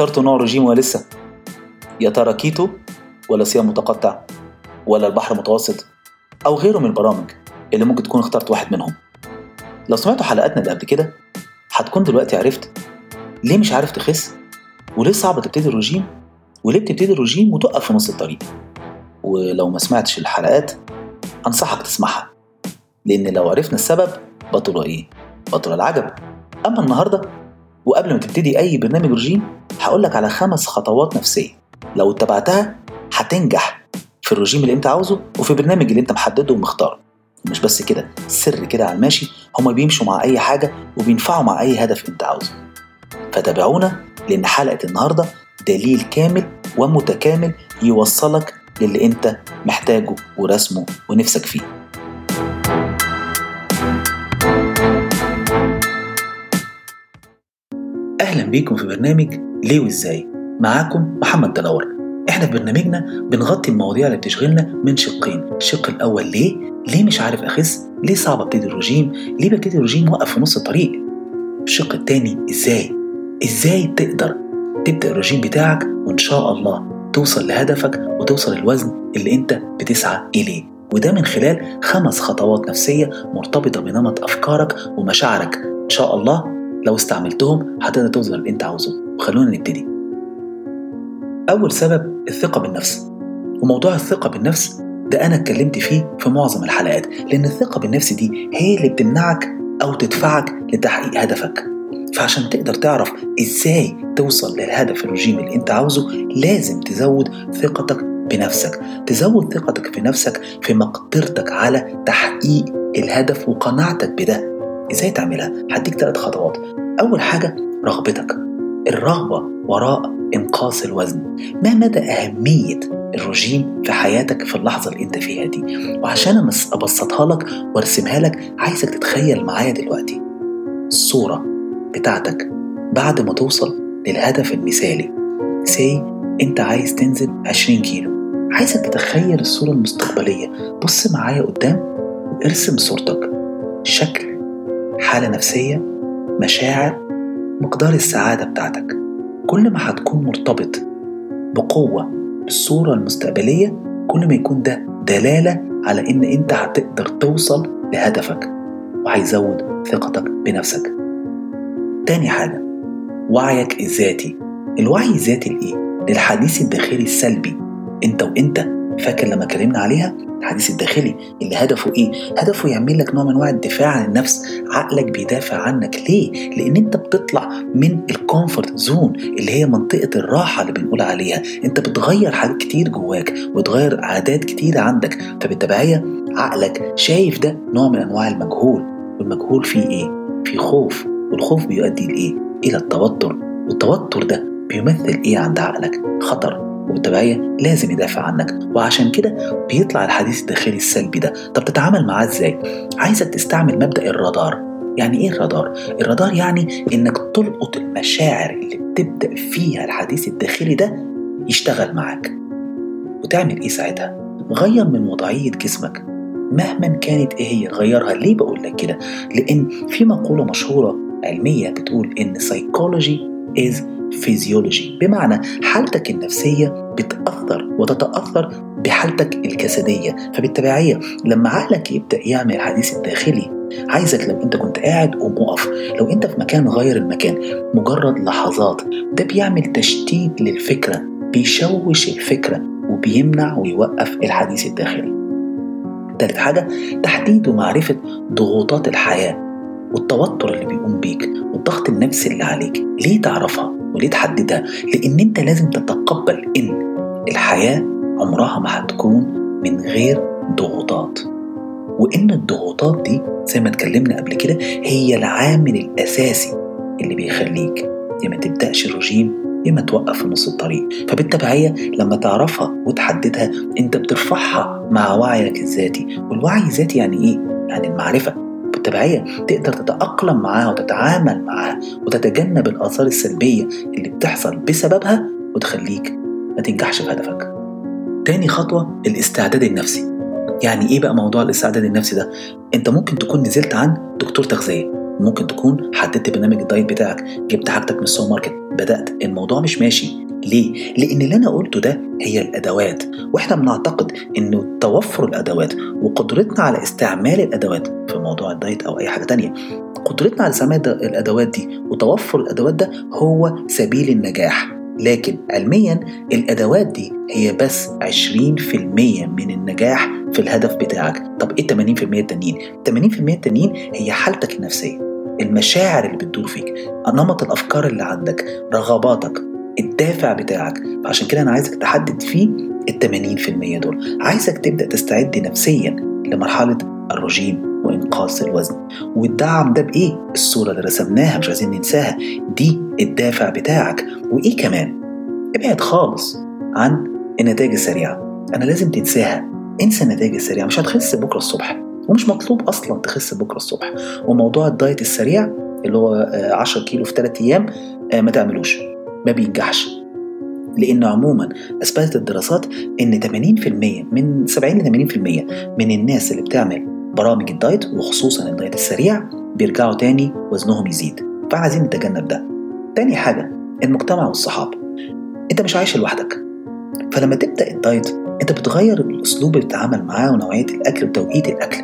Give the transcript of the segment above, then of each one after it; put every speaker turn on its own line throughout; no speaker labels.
اخترتوا نوع رجيم ولا لسه يا ترى كيتو ولا صيام متقطع ولا البحر المتوسط أو غيره من البرامج اللي ممكن تكون اخترت واحد منهم؟ لو سمعتوا حلقاتنا اللي قبل كده هتكون دلوقتي عرفت ليه مش عارف تخس وليه صعب تبتدي الرجيم وليه بتبتدي الرجيم وتقف في نص الطريق. ولو ما سمعتش الحلقات أنصحك تسمعها لأن لو عرفنا السبب بطل إيه؟ بطل العجب. أما النهاردة وقبل ما تبتدي أي برنامج رجيم هقولك على خمس خطوات نفسية. لو اتبعتها هتنجح في الرجيم اللي انت عاوزه وفي البرنامج اللي انت محدده ومختاره. مش بس كده سر كده على الماشي هما بيمشوا مع أي حاجة وبينفعوا مع أي هدف انت عاوزه. فتابعونا لأن حلقة النهاردة دليل كامل ومتكامل يوصلك للي انت محتاجه ورسمه ونفسك فيه. أهلا بيكم في برنامج ليه وإزاي. معاكم محمد دلور إحنا في برنامجنا بنغطي المواضيع اللي بتشغلنا من شقين. الشق الأول ليه؟ ليه مش عارف أخس؟ ليه صعب أبتدي الرجيم ليه ببتدي الرجيم وأقف في نص الطريق؟ الشق التاني إزاي؟ إزاي تقدر تبدأ الرجيم بتاعك وإن شاء الله توصل لهدفك وتوصل الوزن اللي أنت بتسعى إليه؟ وده من خلال خمس خطوات نفسية مرتبطة بنمط أفكارك ومشاعرك. إن شاء الله لو استعملتهم هتقدر توصل اللي انت عاوزه. وخلونا نبتدي. أول سبب الثقة بالنفس. وموضوع الثقة بالنفس ده أنا اتكلمت فيه في معظم الحلقات لأن الثقة بالنفس دي هي اللي بتمنعك أو تدفعك لتحقيق هدفك. فعشان تقدر تعرف إزاي توصل للهدف الرجيم اللي انت عاوزه لازم تزود ثقتك بنفسك. تزود ثقتك في نفسك في مقدرتك على تحقيق الهدف وقناعتك بده. إزاي تعملها؟ هديك ثلاث خطوات. أول حاجة رغبتك. الرغبه وراء إنقاص الوزن. ما مدى أهمية الرجيم في حياتك في اللحظة اللي أنت فيها دي؟ وعشان أبسطها لك وأرسمها لك عايزك تتخيل معايا دلوقتي. الصورة بتاعتك بعد ما توصل للهدف المثالي. سي أنت عايز تنزل 20 كيلو. عايزك تتخيل الصورة المستقبلية. بص معايا قدام وارسم صورتك. شكل حالة نفسية مشاعر مقدار السعادة بتاعتك. كل ما هتكون مرتبط بقوة بالصورة المستقبلية كل ما يكون ده دلالة على إن أنت هتقدر توصل لهدفك وهيزود ثقتك بنفسك. تاني حاجة وعيك الذاتي. الوعي الذاتي لإيه؟ للحديث الداخلي السلبي. أنت وأنت فاكر لما اتكلمنا عليها الحديث الداخلي اللي هدفه إيه؟ هدفه يعمل لك نوع من أنواع الدفاع عن النفس، عقلك بيدافع عنك ليه؟ لأن أنت بتطلع من ال comfort zone اللي هي منطقة الراحة اللي بنقول عليها، أنت بتغير حاجات كتير جواك وتغير عادات كتيره عندك، فبالتبعية عقلك شايف ده نوع من أنواع المجهول، والمجهول فيه إيه؟ فيه خوف، والخوف بيؤدي لإيه؟ إلى التوتر، والتوتر ده بيمثل إيه عند عقلك؟ خطر وبالتبعية لازم يدافع عنك. وعشان كده بيطلع الحديث الداخلي السلبي ده. طب تتعامل معاه إزاي؟ عايزك تستعمل مبدأ الرادار. يعني إيه الرادار؟ الرادار يعني إنك تلقط المشاعر اللي بتبدأ فيها الحديث الداخلي ده يشتغل معاك. وتعمل إيه ساعتها؟ غير من وضعية جسمك. مهما كانت إيه هي غيرها. ليه بقول لك كده؟ لأن في مقولة مشهورة علمية بتقول إن psychology is فيزيولوجي. بمعنى حالتك النفسية بتأثر وتتأثر بحالتك الجسدية فبالتبعية لما عقلك يبدأ يعمل الحديث الداخلي عايزك لو انت كنت قاعد قوم اقف لو انت في مكان غير المكان مجرد لحظات ده بيعمل تشتيت للفكرة بيشوش الفكرة وبيمنع ويوقف الحديث الداخلي. تالت حاجة تحديد ومعرفة ضغوطات الحياة والتوتر اللي بيقوم بيك والضغط النفسي اللي عليك. ليه تعرفها؟ وليه تحددها لأن أنت لازم تتقبل إن الحياة عمرها ما هتكون من غير ضغوطات. وإن الضغوطات دي زي ما اتكلمنا قبل كده هي العامل الأساسي اللي بيخليك يا ما تبدأش الرجيم يا ما توقف في نص الطريق. فبالتبعية لما تعرفها وتحددها أنت بترفعها مع وعيك الذاتي. والوعي الذاتي يعني إيه؟ يعني المعرفة. بالتبعية تقدر تتأقلم معاها وتتعامل معاها وتتجنب الآثار السلبية اللي بتحصل بسببها وتخليك ما تنجحش في هدفك. تاني خطوة الاستعداد النفسي. يعني إيه بقى موضوع الاستعداد النفسي ده؟ أنت ممكن تكون نزلت عن دكتور تغذية ممكن تكون حددت برنامج ال diet بتاعك جبت حاجتك من السوبر ماركت بدأت الموضوع مش ماشي. ليه؟ لأن اللي أنا قلته ده هي الأدوات وإحنا بنعتقد إنه توفر الأدوات وقدرتنا على استعمال الأدوات في موضوع ال diet أو أي حاجة تانية. قدرتنا على استعمال الأدوات دي وتوفر الأدوات ده هو سبيل النجاح. لكن علميا الأدوات دي هي بس 20% من النجاح في الهدف بتاعك. طب إيه 80% التانيين؟ 80% التانيين هي حالتك النفسية المشاعر اللي بتدور فيك نمط الأفكار اللي عندك رغباتك الدافع بتاعك. فعشان كده أنا عايزك تحدد فيه ال 80% دول. عايزك تبدأ تستعد نفسيا لمرحلة الرجيم وإنقاص الوزن. والدعم ده بإيه؟ الصورة اللي رسمناها مش عايزين ننساها. دي الدافع بتاعك. وإيه كمان؟ ابعد خالص عن النتائج السريعة. أنا لازم تنساها. انسى النتائج السريعة. مش هتخس بكرة الصبح. ومش مطلوب أصلا تخس بكرة الصبح. وموضوع ال diet السريع اللي هو 10 كيلو في 3 أيام ما تعملوش. ما بينجحش. لأن عموما أثبتت الدراسات إن 80% من 70 ل 80% من الناس اللي بتعمل برامج ال diet وخصوصا ال diet السريع بيرجعوا تاني وزنهم يزيد. فعايزين نتجنب ده. تاني حاجة المجتمع والصحاب. أنت مش عايش لوحدك. فلما تبدأ الدايت أنت بتغير الأسلوب اللي بتتعامل معاه ونوعية الأكل وتوقيت الأكل.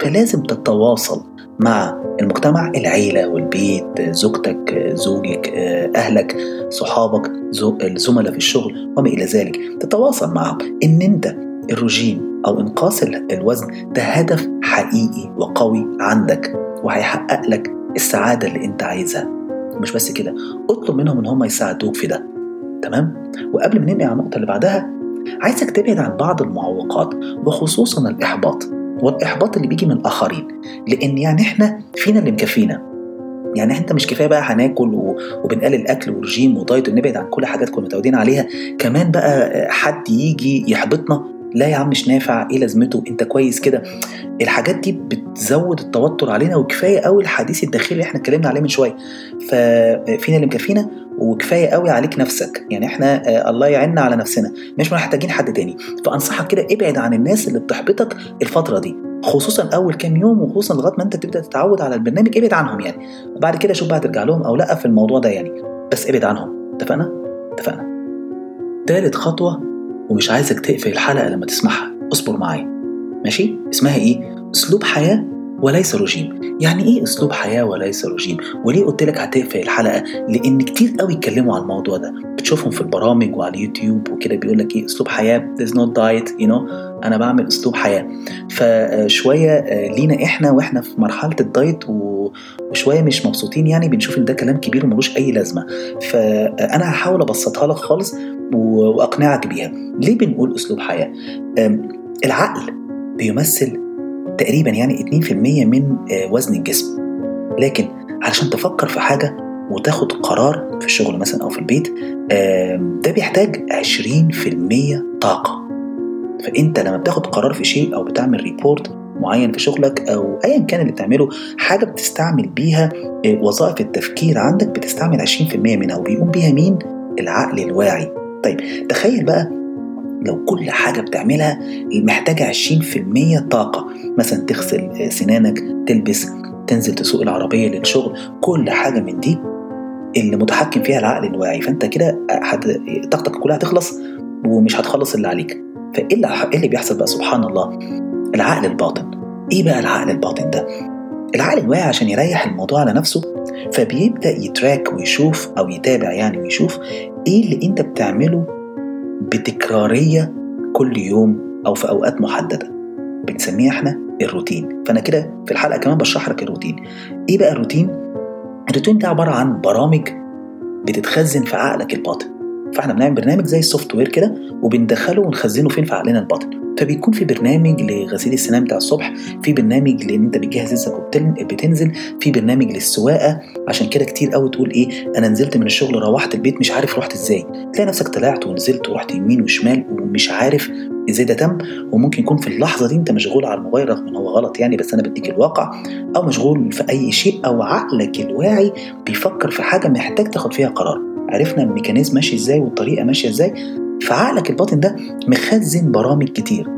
فلازم تتواصل مع المجتمع العيلة والبيت زوجتك زوجك أهلك صحابك الزملاء في الشغل وما إلى ذلك. تتواصل معهم إن أنت الرجيم أو إنقاص الوزن ده هدف حقيقي وقوي عندك وهيحقق لك السعادة اللي أنت عايزها. مش بس كده اطلب منهم إن هم يساعدوك في ده. تمام؟ وقبل ما ننقل على النقطة اللي بعدها عايزك تبعد عن بعض المعوقات وخصوصا الإحباط. والإحباط اللي بيجي من الآخرين. لأن يعني إحنا فينا اللي مكفينا. يعني انت مش كفاية بقى هناكل وبنقلل اكل ورجيم ودايت ونبعد عن كل حاجات كنا متعودين عليها. كمان بقى حد يجي يحبطنا لا يا عم مش نافع إيه لازمته؟ أنت كويس كده. الحاجات دي بتزود التوتر علينا وكفاية قوي الحديث الداخلي اللي إحنا اتكلمنا عليه من شوية. ففينا اللي مكفينا وكفاية قوي عليك نفسك. يعني إحنا الله يعيننا على نفسنا. مش محتاجين حد تاني. فأنصحك كده ابعد عن الناس اللي بتحبطك الفترة دي. خصوصا أول كام يوم وخصوصا لغاية ما أنت تبدأ تتعود على البرنامج ابعد عنهم يعني. بعد كده شوف بقى ترجع لهم أو لأ في الموضوع ده يعني. بس ابعد عنهم. اتفقنا؟ اتفقنا. تالت خطوة ومش عايزك تقفل الحلقة لما تسمعها. اصبر معايا. ماشي؟ اسمها إيه؟ أسلوب حياة وليس رجيم. يعني إيه أسلوب حياة وليس رجيم؟ وليه قلت لك هتقفل الحلقة؟ لأن كتير قوي اتكلموا على الموضوع ده. بتشوفهم في البرامج وعلى اليوتيوب وكده بيقول لك إيه أسلوب حياة؟ There's no diet you know. أنا بعمل أسلوب حياة. فشوية لينا إحنا وإحنا في مرحلة الدايت وشوية مش مبسوطين يعني بنشوف إن ده كلام كبير وملوش أي لازمة. فأنا هحاول أبسطها لك خالص وأقنعك بيها. ليه بنقول أسلوب حياة؟ العقل بيمثل تقريبا يعني 2% من وزن الجسم. لكن علشان تفكر في حاجة وتاخد قرار في الشغل مثلا أو في البيت ده بيحتاج 20% طاقة. فأنت لما بتاخد قرار في شيء أو بتعمل ريبورت معين في شغلك أو أيا كان اللي بتعمله حاجة بتستعمل بيها وظائف التفكير عندك بتستعمل 20% منها وبيقوم بيها مين؟ العقل الواعي. طيب تخيل بقى لو كل حاجة بتعملها محتاجة 20% طاقة. مثلا تغسل سنانك تلبس تنزل تسوق العربية للشغل كل حاجة من دي اللي متحكم فيها العقل الواعي. فأنت كده طاقتك كلها هتخلص ومش هتخلص اللي عليك. فإيه اللي, اللي بيحصل بقى؟ سبحان الله. العقل الباطن. إيه بقى العقل الباطن ده؟ العقل الواعي عشان يريح الموضوع على نفسه فبيبدأ ي track ويشوف أو يتابع يعني ويشوف إيه اللي أنت بتعمله بتكرارية كل يوم أو في أوقات محددة. بنسميها إحنا الروتين. فأنا كده في الحلقة كمان بشرح لك الروتين. إيه بقى الروتين؟ الروتين ده عبارة عن برامج بتتخزن في عقلك الباطن. فاحنا بنعمل برنامج زي ال software كده وبندخله ونخزنه فين؟ في عقلنا الباطن. فبيكون في برنامج لغسيل السنان بتاع الصبح في برنامج لإن أنت بتجهز رزقك وبتنزل في برنامج للسواقة. عشان كده كتير قوي تقول إيه أنا نزلت من الشغل روحت البيت مش عارف رحت إزاي. تلاقي نفسك طلعت ونزلت ورحت يمين وشمال ومش عارف إزاي ده تم. وممكن يكون في اللحظة دي أنت مشغول على الموبايل رغم إن هو غلط يعني بس أنا بديك الواقع. أو مشغول في أي شيء أو عقلك الواعي بيفكر في حاجة محتاج تاخد فيها قرار. عرفنا الميكانيزم ماشي إزاي والطريقة ماشية إزاي فعقلك الباطن ده مخزن برامج كتير.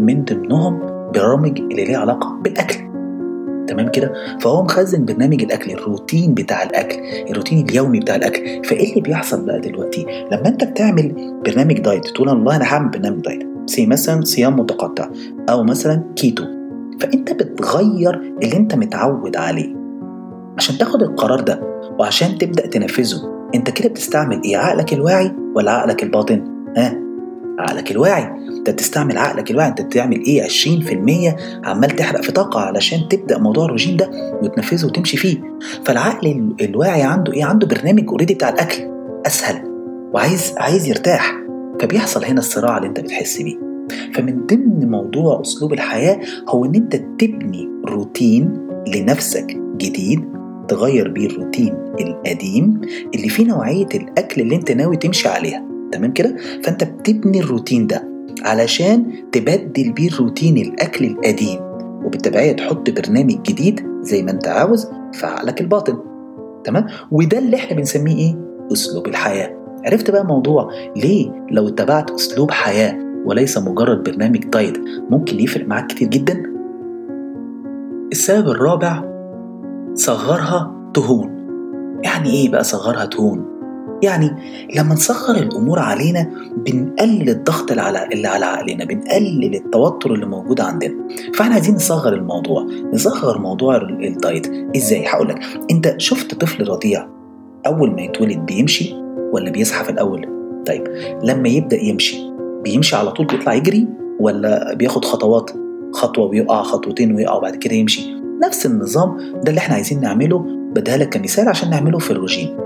من ضمنهم برامج اللي ليها علاقة بالأكل. تمام كده؟ فهو مخزن برنامج الأكل الروتين بتاع الأكل الروتين اليومي بتاع الأكل. فإيه اللي بيحصل بقى دلوقتي؟ لما أنت بتعمل برنامج diet تقول والله أنا هعمل برنامج diet. say مثلا صيام متقطع أو مثلا كيتو. فأنت بتغير اللي أنت متعود عليه. عشان تاخد القرار ده وعشان تبدأ تنفذه انت كده بتستعمل إيه؟ عقلك الواعي ولا عقلك الباطن؟ ها؟ عقلك الواعي. انت بتستعمل عقلك الواعي. انت بتعمل إيه؟ 20% عمال تحرق في طاقة علشان تبدأ موضوع الرجيم ده وتنفذه وتمشي فيه. فالعقل الواعي عنده إيه؟ عنده برنامج اوريدي بتاع الأكل. أسهل. وعايز عايز يرتاح. فبيحصل هنا الصراع اللي انت بتحس بيه. فمن ضمن موضوع أسلوب الحياة هو إن أنت تبني روتين لنفسك جديد تغير بيه الروتين القديم اللي فيه نوعية الأكل اللي أنت ناوي تمشي عليها. تمام كده؟ فأنت بتبني الروتين ده علشان تبدل بيه الروتين الأكل القديم وبالتبعية تحط برنامج جديد زي ما أنت عاوز في عقلك الباطن. تمام؟ وده اللي إحنا بنسميه إيه؟ أسلوب الحياة. عرفت بقى موضوع ليه لو اتبعت أسلوب حياة وليس مجرد برنامج دايت ممكن يفرق معاك كتير جدا؟ السبب الرابع صغرها تهون يعني إيه بقى صغرها تهون يعني لما نصغر الأمور علينا بنقلل الضغط اللي على عقلنا بنقلل التوتر اللي موجود عندنا. فإحنا عايزين نصغر الموضوع. نصغر موضوع الدايت. إزاي؟ هقول لك. أنت شفت طفل رضيع أول ما يتولد بيمشي ولا بيزحف الأول؟ طيب لما يبدأ يمشي بيمشي على طول بيطلع يجري ولا بياخد خطوات؟ خطوة ويقع خطوتين ويقع وبعد كده يمشي؟ نفس النظام ده اللي إحنا عايزين نعمله بديها لك كمثال عشان نعمله في الروجين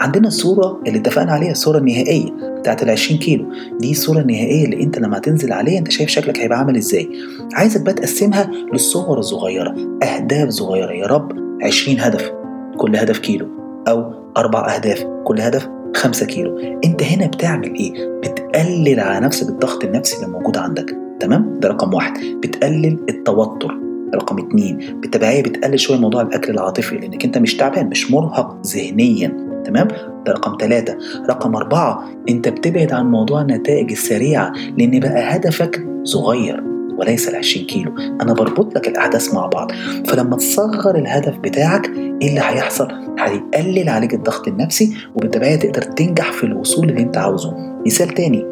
عندنا الصورة اللي اتفقنا عليها الصورة النهائية بتاعت ال 20 كيلو. دي الصورة النهائية اللي انت لما تنزل عليها انت شايف شكلك هيبقى عامل إزاي. عايزك بقى تقسمها للصور الصغيرة أهداف صغيرة. يا رب 20 هدف كل هدف كيلو. أو أربع أهداف كل هدف 5 كيلو. انت هنا بتعمل إيه؟ بتقلل على نفسك الضغط النفسي اللي موجود عندك. تمام؟ ده رقم واحد. بتقلل التوتر. رقم اتنين بالتبعية بتقلل شوية موضوع الأكل العاطفي لأنك أنت مش تعبان مش مرهق ذهنيا تمام؟ ده رقم ثلاثة رقم أربعة أنت بتبعد عن موضوع النتائج السريعة لأن بقى هدفك صغير وليس ال 20 كيلو. أنا بربط لك الأحداث مع بعض. فلما تصغر الهدف بتاعك إيه اللي هيحصل؟ هيقلل عليك الضغط النفسي وبالتبعية تقدر تنجح في الوصول اللي أنت عاوزه. مثال تاني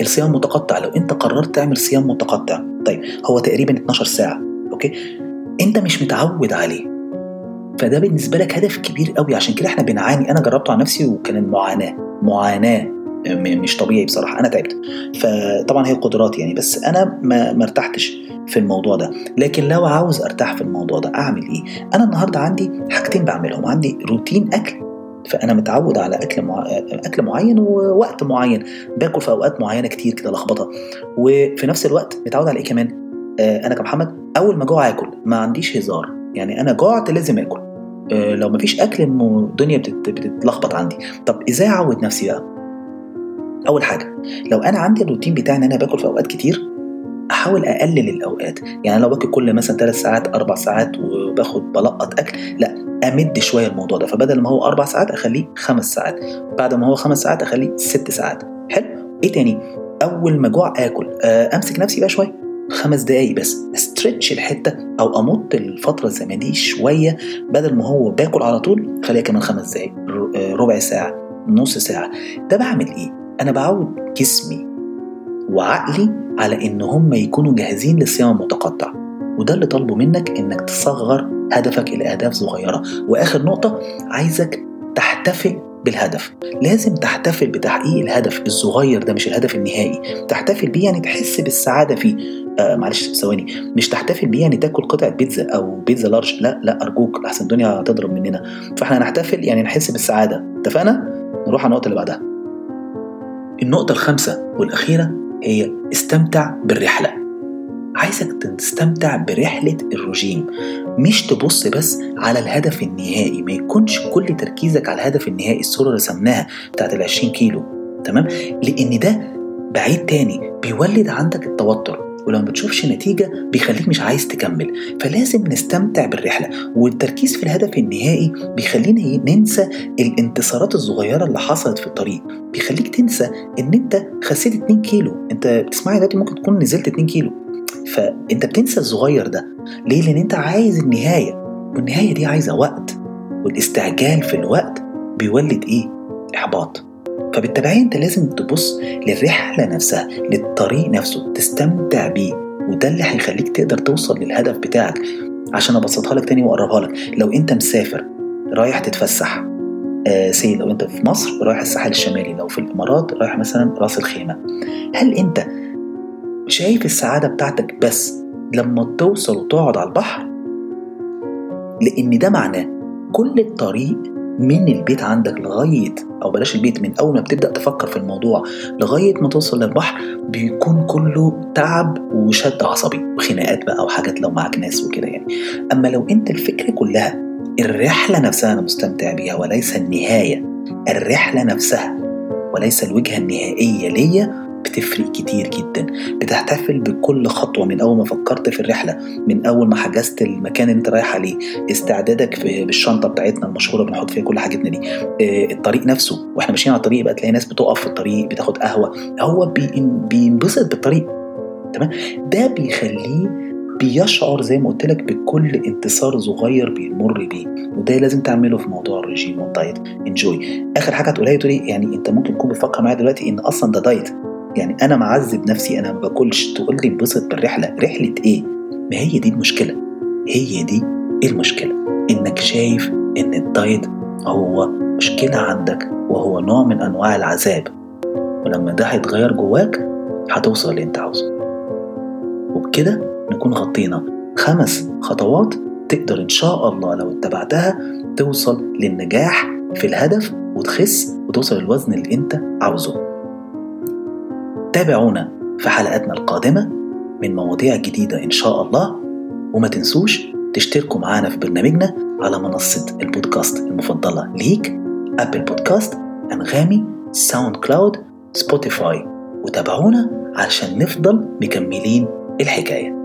الصيام متقطع. لو انت قررت تعمل صيام متقطع طيب هو تقريبا 12 ساعة أوكي؟ انت مش متعود عليه. فده بالنسبة لك هدف كبير قوي. عشان كده إحنا بنعاني. أنا جربته على نفسي وكان المعاناة معاناة مش طبيعي بصراحة. أنا تعبت. فطبعا هي قدرات يعني بس أنا ما ارتحتش في الموضوع ده. لكن لو عاوز أرتاح في الموضوع ده أعمل إيه؟ أنا النهارده عندي حاجتين بعملهم. عندي روتين أكل فأنا متعود على أكل مع... أكل معين ووقت معين باكل في أوقات معينة كتير كده لخبطة. وفي نفس الوقت متعود على إيه كمان؟ آه أنا كمحمد أول ما جوع آكل ما عنديش هزار. يعني أنا جوعت لازم آكل. آه لو مفيش أكل الدنيا بتت... بتتلخبط عندي. طب إزاي أعود نفسي بقى؟ أول حاجة لو أنا عندي الروتين بتاعي إن أنا باكل في أوقات كتير أحاول أقلل الأوقات. يعني لو باكل كل مثلا ثلاث ساعات أربع ساعات وباخد بلقط أكل لأ. أمد شوية الموضوع ده فبدل ما هو أربع ساعات أخليه خمس ساعات بعد ما هو خمس ساعات أخليه ست ساعات. حلو؟ إيه تاني؟ أول ما جوع آكل أمسك نفسي بقى شوية خمس دقايق بس أسترتش الحتة أو أمط الفترة الزمنية شوية بدل ما هو باكل على طول خليها كمان خمس دقايق ربع ساعة نص ساعة. ده بعمل إيه؟ أنا بعود جسمي وعقلي على إن هم يكونوا جاهزين للصيام المتقطع. وده اللي طالبه منك إنك تصغر هدفك إلى أهداف صغيرة. وآخر نقطة عايزك تحتفل بالهدف. لازم تحتفل بتحقيق الهدف الصغير ده مش الهدف النهائي. تحتفل بيه يعني تحس بالسعادة فيه. آه معلش ثواني. مش تحتفل بيه يعني تاكل قطعة بيتزا أو بيتزا لارج. لا لا أرجوك أحسن الدنيا هتضرب مننا. فإحنا نحتفل يعني نحس بالسعادة. اتفقنا؟ نروح على النقطة اللي بعدها. النقطة الخامسة والأخيرة هي استمتع بالرحلة. عايزك تستمتع برحلة الرجيم. مش تبص بس على الهدف النهائي ما يكونش كل تركيزك على الهدف النهائي الصورة اللي رسمناها بتاعت ال 20 كيلو تمام؟ لأن ده بعيد تاني بيولد عندك التوتر ولو ما بتشوفش نتيجة بيخليك مش عايز تكمل. فلازم نستمتع بالرحلة والتركيز في الهدف النهائي بيخلينا ننسى الانتصارات الصغيرة اللي حصلت في الطريق. بيخليك تنسى إن أنت خسيت 2 كيلو. أنت بتسمعني دلوقتي ممكن تكون نزلت 2 كيلو. فانت بتنسى الصغير ده. ليه؟ لأن انت عايز النهاية. والنهاية دي عايزة وقت. والاستعجال في الوقت بيولد إيه؟ إحباط. فبالتبعية انت لازم تبص للرحلة نفسها للطريق نفسه تستمتع بيه. وده اللي هيخليك تقدر توصل للهدف بتاعك. عشان أبسطها لك تاني وأقربها لك. لو انت مسافر رايح تتفسح آه سي لو انت في مصر رايح الساحل الشمالي. لو في الإمارات رايح مثلا راس الخيمة. هل انت شايف السعادة بتاعتك بس لما توصل وتقعد على البحر؟ لأن ده معناه كل الطريق من البيت عندك لغايه أو بلاش البيت من أول ما بتبدأ تفكر في الموضوع لغاية ما توصل للبحر بيكون كله تعب وشد عصبي وخناقات بقى وحاجات لو معاك ناس وكده يعني. أما لو أنت الفكرة كلها الرحلة نفسها أنا مستمتع بيها وليس النهاية الرحلة نفسها وليس الوجهة النهائية ليا بتفرق كتير جدا. بتحتفل بكل خطوة من أول ما فكرت في الرحلة من أول ما حجزت المكان اللي أنت رايح عليه استعدادك في بالشنطة بتاعتنا المشهورة بنحط فيها كل حاجتنا دي. آه، الطريق نفسه وإحنا ماشيين على الطريق بقى تلاقي ناس بتقف في الطريق بتاخد قهوة. هو بينبسط بالطريق. تمام؟ ده بيخليه بيشعر زي ما قلت لك بكل انتصار صغير بيمر بيه. وده لازم تعمله في موضوع الرجيم والدايت. انجوي آخر حاجة هتقولها تقولي يعني أنت ممكن تكون بتفكر معايا دلوقتي إن أصلا ده دايت. يعني أنا معذب نفسي أنا ما باكلش. تقول لي انبسط بالرحلة. رحلة إيه؟ ما هي دي المشكلة. هي دي المشكلة. إنك شايف إن الدايت هو مشكلة عندك وهو نوع من أنواع العذاب. ولما ده هيتغير جواك هتوصل اللي أنت عاوزه. وبكده نكون غطينا خمس خطوات تقدر إن شاء الله لو اتبعتها توصل للنجاح في الهدف وتخس وتوصل للوزن اللي أنت عاوزه. تابعونا في حلقاتنا القادمة من مواضيع جديدة إن شاء الله. وما تنسوش تشتركوا معانا في برنامجنا على منصة البودكاست المفضلة ليك أبل بودكاست أنغامي ساوند كلاود سبوتيفاي. وتابعونا علشان نفضل مكملين الحكاية.